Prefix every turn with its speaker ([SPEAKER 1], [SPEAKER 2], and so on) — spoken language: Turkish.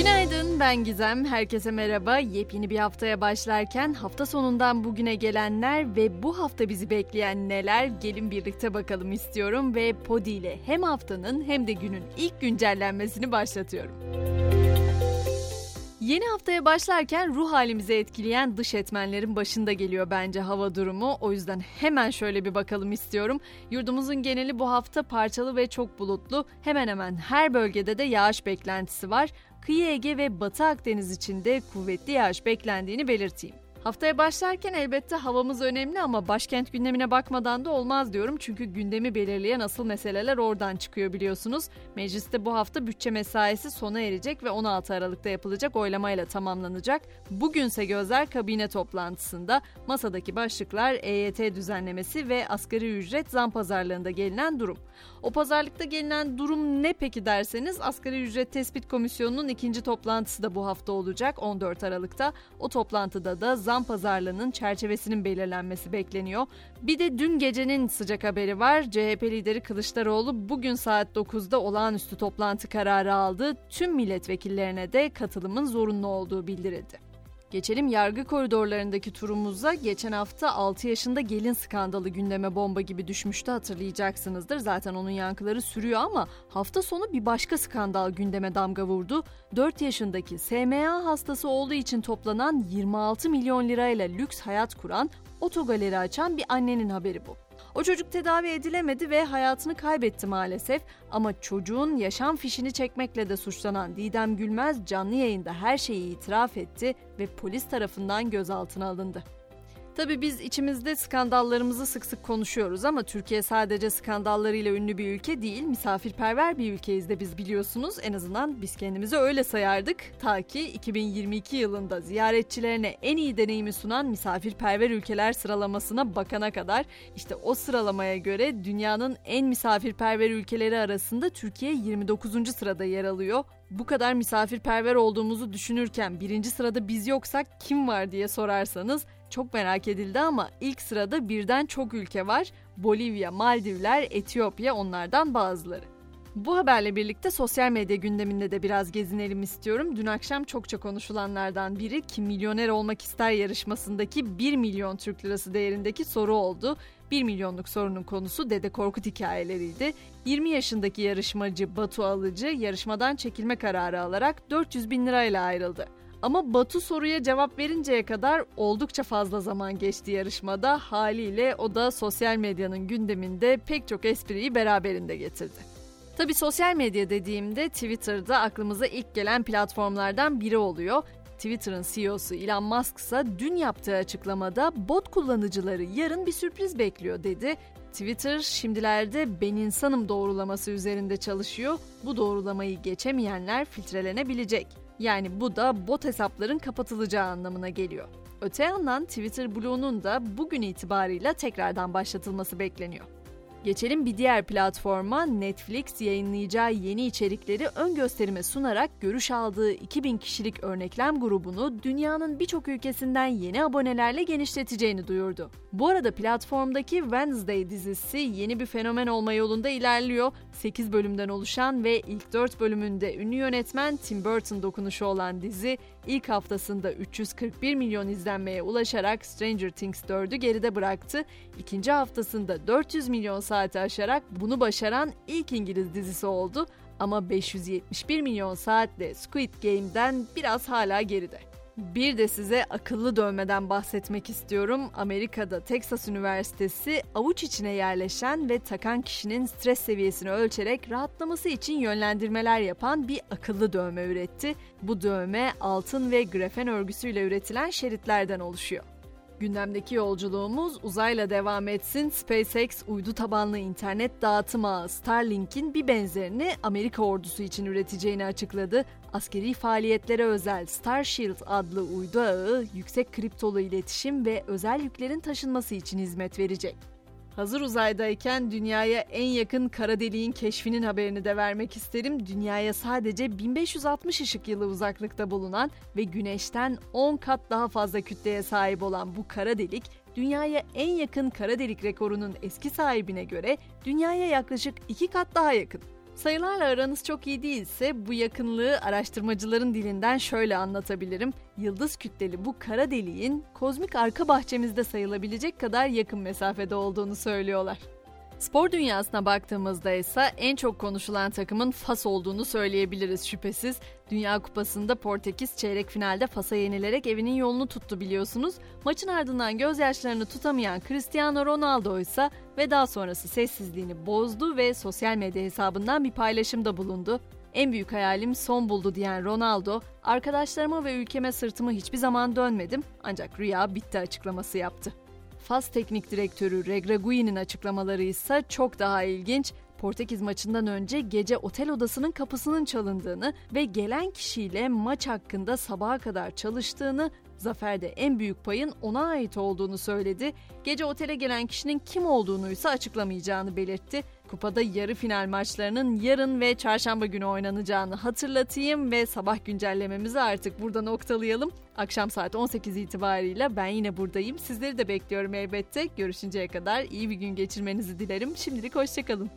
[SPEAKER 1] Günaydın ben Gizem. Herkese merhaba. Yepyeni bir haftaya başlarken hafta sonundan bugüne gelenler ve bu hafta bizi bekleyen neler gelin birlikte bakalım istiyorum ve Podi ile hem haftanın hem de günün ilk güncellenmesini başlatıyorum. Yeni haftaya başlarken ruh halimizi etkileyen dış etmenlerin başında geliyor bence hava durumu. O yüzden hemen şöyle bir bakalım istiyorum. Yurdumuzun geneli bu hafta parçalı ve çok bulutlu. Hemen hemen her bölgede de yağış beklentisi var. Kıyı Ege ve Batı Akdeniz için de kuvvetli yağış beklendiğini belirteyim. Haftaya başlarken elbette havamız önemli ama başkent gündemine bakmadan da olmaz diyorum. Çünkü gündemi belirleyen asıl meseleler oradan çıkıyor biliyorsunuz. Mecliste bu hafta bütçe mesaisi sona erecek ve 16 Aralık'ta yapılacak oylamayla tamamlanacak. Bugünse gözler kabine toplantısında masadaki başlıklar EYT düzenlemesi ve asgari ücret zam pazarlığında gelinen durum. O pazarlıkta gelinen durum ne peki derseniz asgari ücret tespit komisyonunun ikinci toplantısı da bu hafta olacak 14 Aralık'ta. O toplantıda da zam pazarlığının çerçevesinin belirlenmesi bekleniyor. Bir de dün gecenin sıcak haberi var. CHP lideri Kılıçdaroğlu bugün saat 9'da olağanüstü toplantı kararı aldı. Tüm milletvekillerine de katılımın zorunlu olduğu bildirildi. Geçelim yargı koridorlarındaki turumuza. Geçen hafta 6 yaşında gelin skandalı gündeme bomba gibi düşmüştü hatırlayacaksınızdır. Zaten onun yankıları sürüyor ama hafta sonu bir başka skandal gündeme damga vurdu. 4 yaşındaki SMA hastası olduğu için toplanan 26 milyon lirayla lüks hayat kuran, otogaleri açan bir annenin haberi bu. O çocuk tedavi edilemedi ve hayatını kaybetti maalesef ama çocuğun yaşam fişini çekmekle de suçlanan Didem Gülmez canlı yayında her şeyi itiraf etti ve polis tarafından gözaltına alındı. Tabi biz içimizde skandallarımızı sık sık konuşuyoruz ama Türkiye sadece skandallarıyla ünlü bir ülke değil, misafirperver bir ülkeyiz de biz biliyorsunuz. En azından biz kendimizi öyle sayardık. Ta ki 2022 yılında ziyaretçilerine en iyi deneyimi sunan misafirperver ülkeler sıralamasına bakana kadar işte o sıralamaya göre dünyanın en misafirperver ülkeleri arasında Türkiye 29. sırada yer alıyor bu kadar misafirperver olduğumuzu düşünürken birinci sırada biz yoksak kim var diye sorarsanız çok merak edildi ama ilk sırada birden çok ülke var. Bolivya, Maldivler, Etiyopya onlardan bazıları. Bu haberle birlikte sosyal medya gündeminde de biraz gezinelim istiyorum. Dün akşam çokça konuşulanlardan biri Kim Milyoner Olmak ister yarışmasındaki 1 milyon Türk lirası değerindeki soru oldu. 1 milyonluk sorunun konusu Dede Korkut hikayeleriydi. 20 yaşındaki yarışmacı Batu Alıcı yarışmadan çekilme kararı alarak 400 bin lirayla ayrıldı. Ama Batu soruya cevap verinceye kadar oldukça fazla zaman geçti yarışmada. Haliyle o da sosyal medyanın gündeminde pek çok espriyi beraberinde getirdi. Tabi sosyal medya dediğimde Twitter'da aklımıza ilk gelen platformlardan biri oluyor. Twitter'ın CEO'su Elon Musk ise dün yaptığı açıklamada bot kullanıcıları yarın bir sürpriz bekliyor dedi. Twitter şimdilerde ben insanım doğrulaması üzerinde çalışıyor. Bu doğrulamayı geçemeyenler filtrelenebilecek. Yani bu da bot hesapların kapatılacağı anlamına geliyor. Öte yandan Twitter Blue'nun da bugün itibarıyla tekrardan başlatılması bekleniyor. Geçelim bir diğer platforma Netflix yayınlayacağı yeni içerikleri ön gösterime sunarak görüş aldığı 2000 kişilik örneklem grubunu dünyanın birçok ülkesinden yeni abonelerle genişleteceğini duyurdu. Bu arada platformdaki Wednesday dizisi yeni bir fenomen olma yolunda ilerliyor. 8 bölümden oluşan ve ilk 4 bölümünde ünlü yönetmen Tim Burton dokunuşu olan dizi ilk haftasında 341 milyon izlenmeye ulaşarak Stranger Things 4'ü geride bıraktı. İkinci haftasında 400 milyon saati aşarak bunu başaran ilk İngiliz dizisi oldu ama 571 milyon saatle Squid Game'den biraz hala geride. Bir de size akıllı dövmeden bahsetmek istiyorum. Amerika'da Texas Üniversitesi avuç içine yerleşen ve takan kişinin stres seviyesini ölçerek rahatlaması için yönlendirmeler yapan bir akıllı dövme üretti. Bu dövme altın ve grafen örgüsüyle üretilen şeritlerden oluşuyor. Gündemdeki yolculuğumuz uzayla devam etsin. SpaceX uydu tabanlı internet dağıtım ağı Starlink'in bir benzerini Amerika ordusu için üreteceğini açıkladı. Askeri faaliyetlere özel Starshield adlı uydu ağı yüksek kriptolu iletişim ve özel yüklerin taşınması için hizmet verecek. Hazır uzaydayken dünyaya en yakın kara deliğin keşfinin haberini de vermek isterim. Dünyaya sadece 1560 ışık yılı uzaklıkta bulunan ve güneşten 10 kat daha fazla kütleye sahip olan bu kara delik, dünyaya en yakın kara delik rekorunun eski sahibine göre dünyaya yaklaşık 2 kat daha yakın. Sayılarla aranız çok iyi değilse bu yakınlığı araştırmacıların dilinden şöyle anlatabilirim. Yıldız kütleli bu kara deliğin kozmik arka bahçemizde sayılabilecek kadar yakın mesafede olduğunu söylüyorlar. Spor dünyasına baktığımızda ise en çok konuşulan takımın Fas olduğunu söyleyebiliriz şüphesiz. Dünya Kupası'nda Portekiz çeyrek finalde Fas'a yenilerek evinin yolunu tuttu biliyorsunuz. Maçın ardından gözyaşlarını tutamayan Cristiano Ronaldo ise veda sonrası sessizliğini bozdu ve sosyal medya hesabından bir paylaşımda bulundu. En büyük hayalim son buldu diyen Ronaldo, arkadaşlarıma ve ülkeme sırtımı hiçbir zaman dönmedim ancak rüya bitti açıklaması yaptı. Fas Teknik Direktörü Regragui'nin açıklamaları ise çok daha ilginç. Portekiz maçından önce gece otel odasının kapısının çalındığını ve gelen kişiyle maç hakkında sabaha kadar çalıştığını, zaferde en büyük payın ona ait olduğunu söyledi. Gece otele gelen kişinin kim olduğunu ise açıklamayacağını belirtti. Kupada yarı final maçlarının yarın ve çarşamba günü oynanacağını hatırlatayım ve sabah güncellememizi artık burada noktalayalım. Akşam saat 18 itibariyle ben yine buradayım. Sizleri de bekliyorum elbette. Görüşünceye kadar iyi bir gün geçirmenizi dilerim. Şimdilik hoşçakalın.